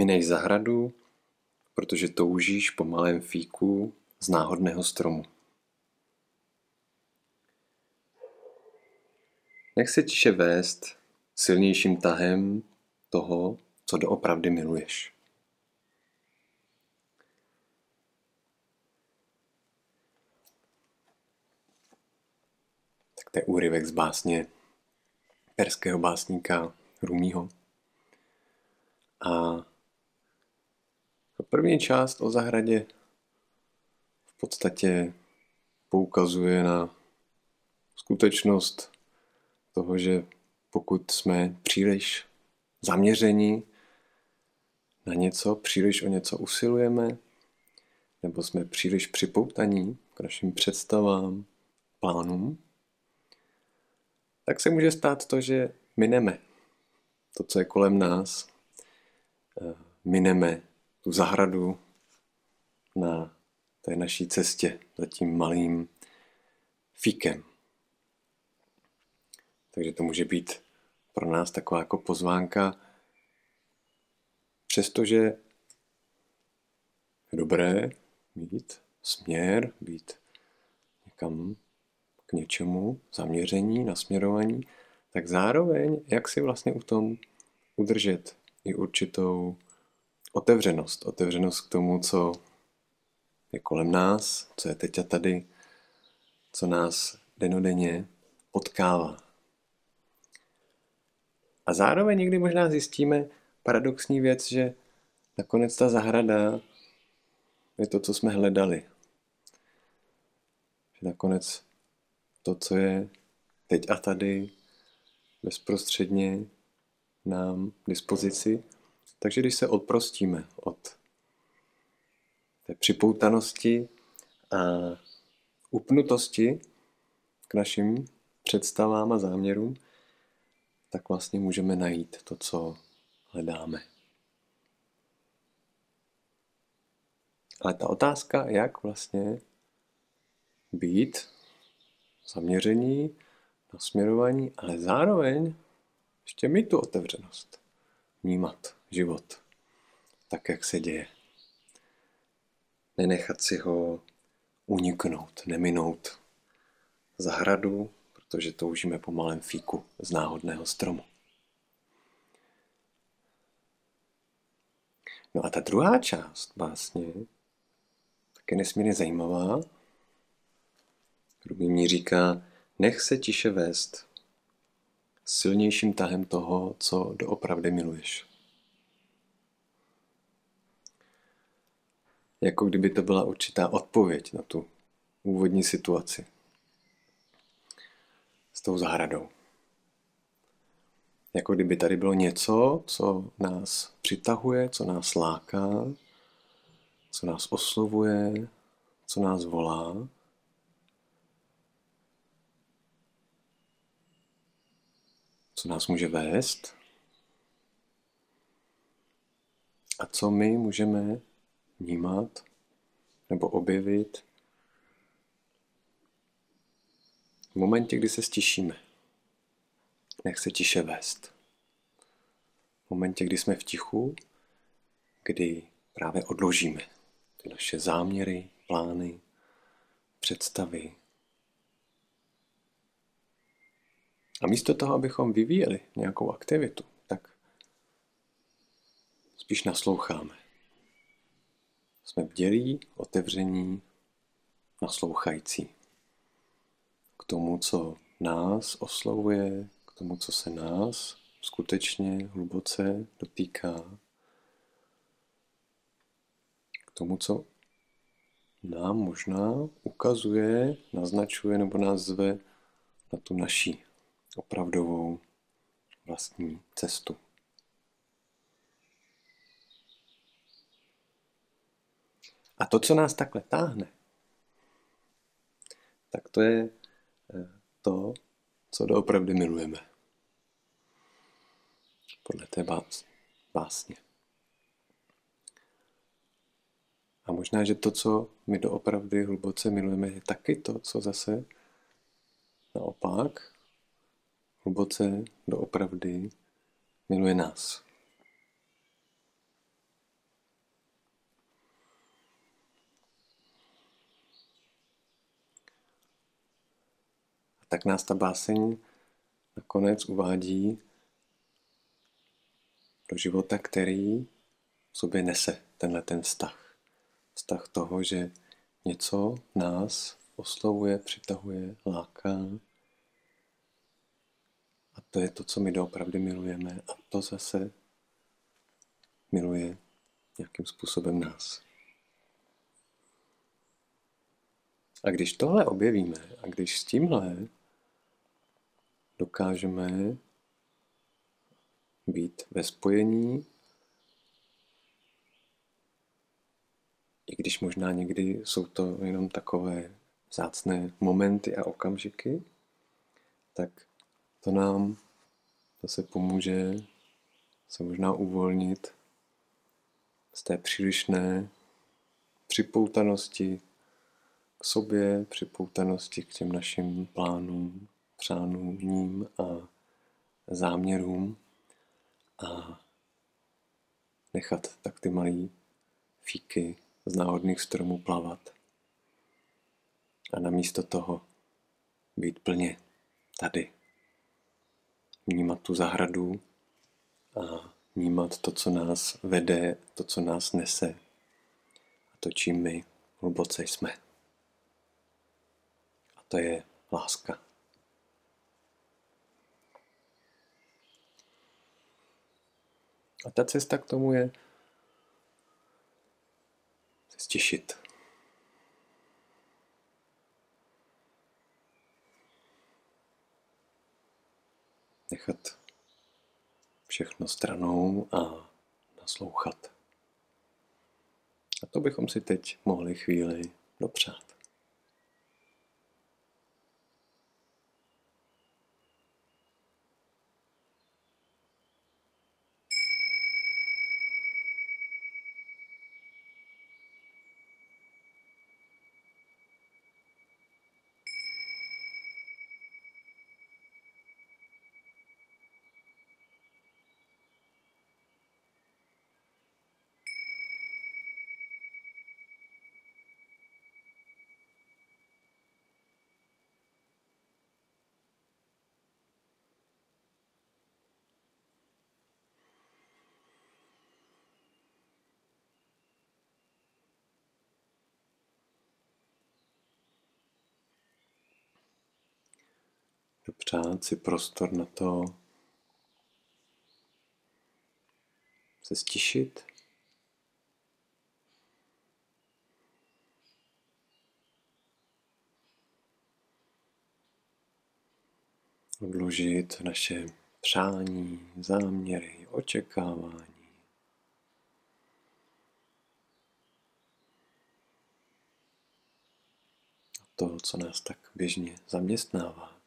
Mineš zahradu, protože toužíš po malém fíku z náhodného stromu. Nech se tiše vést silnějším tahem toho, co doopravdy miluješ. Tak to je úryvek z básně perského básníka Rumího. A první část o zahradě v podstatě poukazuje na skutečnost toho, že pokud jsme příliš zaměření na něco, příliš o něco usilujeme, nebo jsme příliš připoutaní k našim představám, plánům, tak se může stát to, že mineme. To, co je kolem nás, eh, mineme tu zahradu na té naší cestě za tím malým fíkem. Takže to může být pro nás taková jako pozvánka, přestože je dobré mít směr, být někam k něčemu, zaměření, nasměrování, tak zároveň, jak si vlastně u tom udržet i určitou otevřenost. Otevřenost k tomu, co je kolem nás, co je teď a tady, co nás denodenně potkává. A zároveň někdy možná zjistíme paradoxní věc, že nakonec ta zahrada je to, co jsme hledali. Že nakonec to, co je teď a tady, bezprostředně nám dispozici. Takže když se odprostíme od té připoutanosti a upnutosti k našim představám a záměrům, tak vlastně můžeme najít to, co hledáme. Ale ta otázka, jak vlastně být zaměření, nasměrování, ale zároveň ještě mít tu otevřenost. Vnímat život tak, jak se děje. Nenechat si ho uniknout, neminout zahradu, protože toužíme po malém fíku z náhodného stromu. No a ta druhá část básně tak je nesmírně zajímavá. Rubí mi říká, nech se tiše vést silnějším tahem toho, co doopravdy miluješ. Jako kdyby to byla určitá odpověď na tu úvodní situaci s tou zahradou. Jako kdyby tady bylo něco, co nás přitahuje, co nás láká, co nás oslovuje, co nás volá. Co nás může vést. A co my můžeme vnímat nebo objevit v momentě, kdy se stišíme. Nech se tiše vést. V momentě, kdy jsme v tichu, kdy právě odložíme ty naše záměry, plány, představy. A místo toho, abychom vyvíjeli nějakou aktivitu, tak spíš nasloucháme. Jsme bdělí, otevření, naslouchající k tomu, co nás oslovuje, k tomu, co se nás skutečně hluboce dotýká, k tomu, co nám možná ukazuje, naznačuje nebo nás zve na tu naší opravdovou vlastní cestu. A to, co nás takhle táhne, tak to je eh, to, co doopravdy milujeme. Podle té básně. A možná, že to, co my doopravdy hluboce milujeme, je taky to, co zase naopak hluboce doopravdy miluje nás. Tak nás ta báseň nakonec uvádí do života, který v sobě nese tenhle ten vztah. Vztah toho, že něco nás oslovuje, přitahuje, láká. A to je to, co my doopravdy milujeme. A to zase miluje nějakým způsobem nás. A když tohle objevíme a když s tímhle dokážeme být ve spojení, i když možná někdy jsou to jenom takové zácné momenty a okamžiky, tak to nám zase pomůže se možná uvolnit z té přílišné připoutanosti k sobě, připoutanosti k těm našim plánům, přánům a záměrům a nechat tak ty malé fíky z náhodných stromů plavat. A namísto toho být plně tady. Vnímat tu zahradu a vnímat to, co nás vede, to, co nás nese a to, čím my hluboce jsme. A to je láska. A ta cesta k tomu je se stišit. Nechat všechno stranou a naslouchat. A to bychom si teď mohli chvíli dopřát. Dopřát si prostor na to se stišit. Odložit naše přání, záměry, očekávání. To, co nás tak běžně zaměstnává.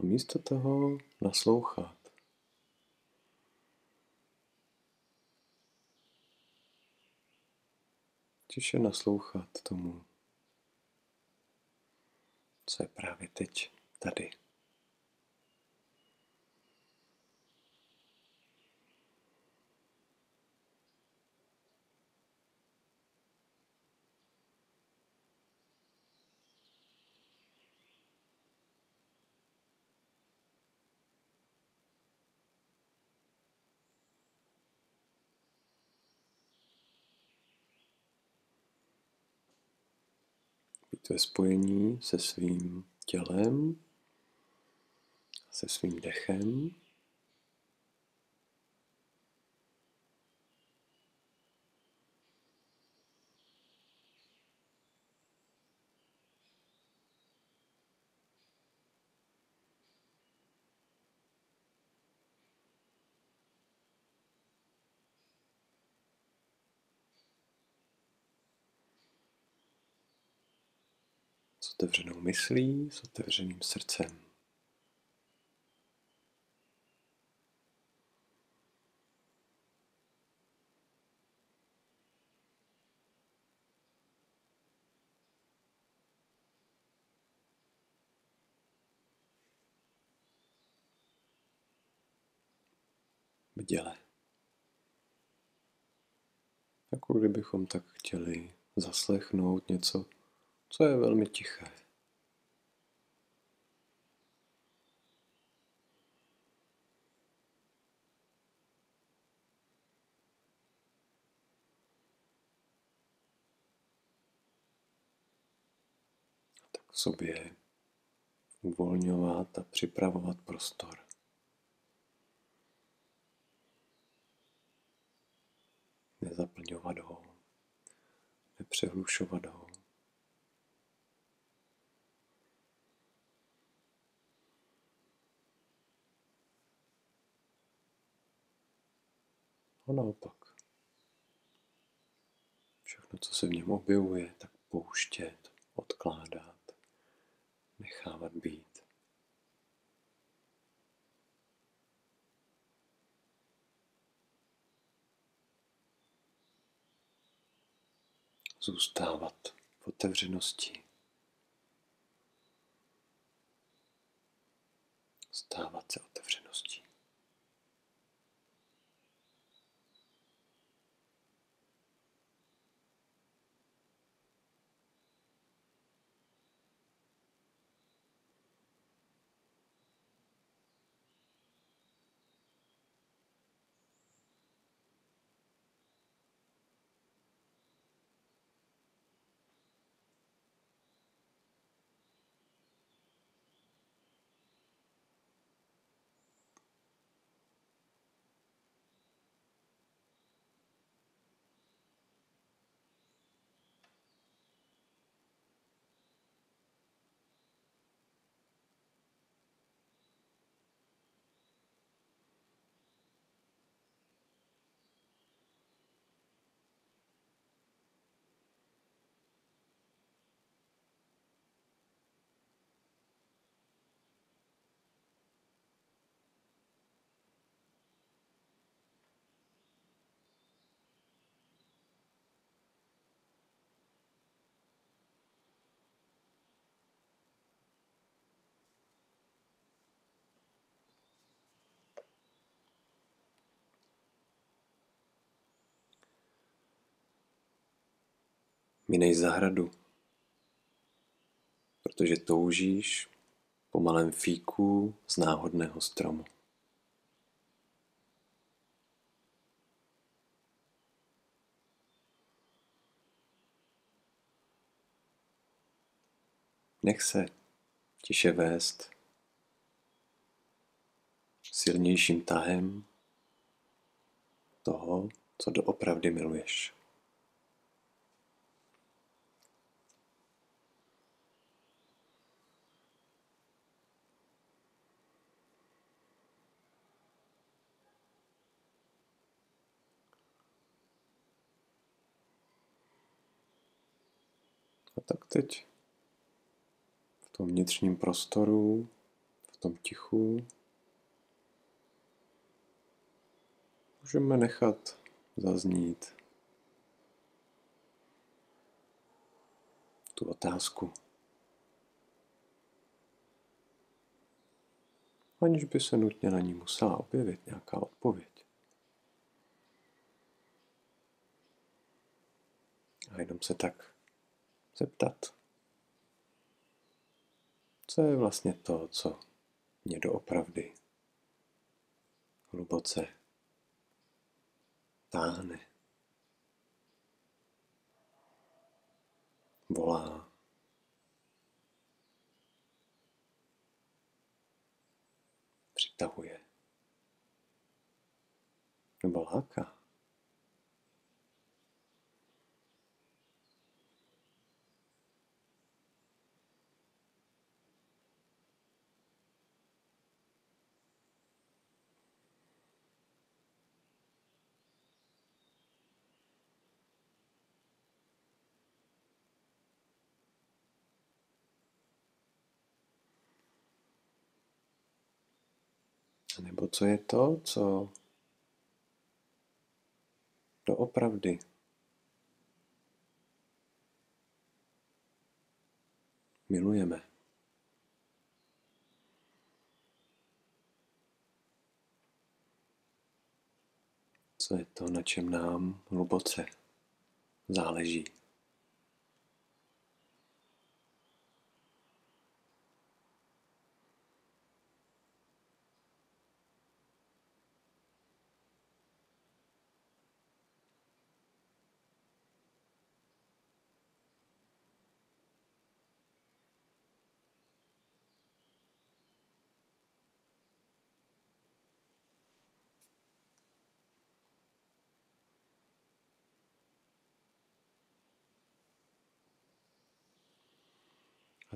A místo toho naslouchat. Tiše naslouchat tomu, co je právě teď tady. Být ve spojení se svým tělem, se svým dechem. otevřenou myslí, s otevřeným srdcem. děle. Jako kdybychom tak chtěli zaslechnout něco, co je velmi tiché. Tak sobě uvolňovat a připravovat prostor. Nezaplňovat ho, nepřehlušovat ho. A naopak. Všechno, co se v něm objevuje, tak pouštět, odkládat, nechávat být. Zůstávat v otevřenosti. Stávat se Minej zahradu, protože toužíš po malém fíku z náhodného stromu. Nech se tiše vést silnějším tahem toho, co doopravdy miluješ. A tak teď v tom vnitřním prostoru, v tom tichu, můžeme nechat zaznít tu otázku. Aniž by se nutně na ní musela objevit nějaká odpověď. A jenom se tak zeptat, co je vlastně to, co mě doopravdy hluboce táhne, volá. Přitahuje. Nebo láká. Nebo co je to, co doopravdy milujeme. to, na čem nám hluboce záleží.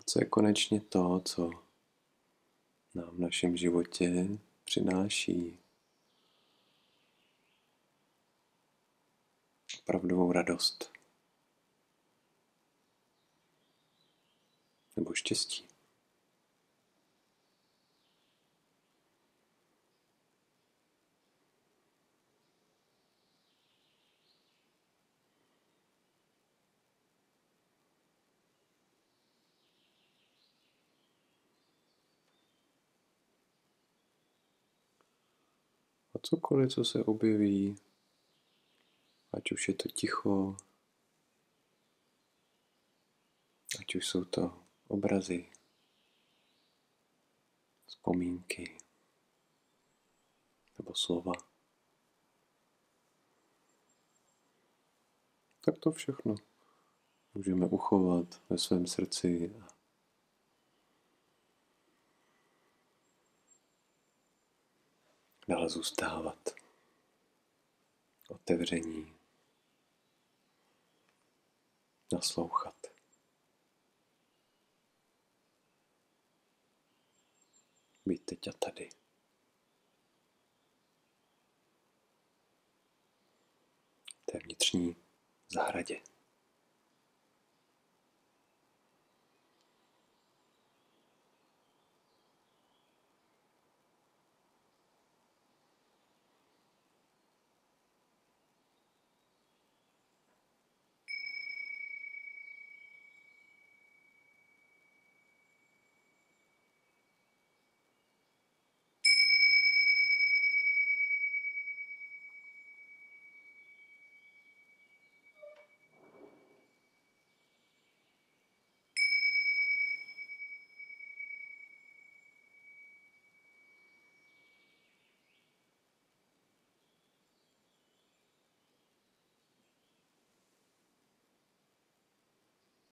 Co je konečně to, co nám v našem životě přináší opravdovou radost nebo štěstí. Cokoliv, co se objeví, ať už je to ticho, ať už jsou to obrazy, vzpomínky nebo slova. Tak to všechno můžeme uchovat ve svém srdci a dále zůstávat otevření, naslouchat. Být teď a tady. Té vnitřní zahradě.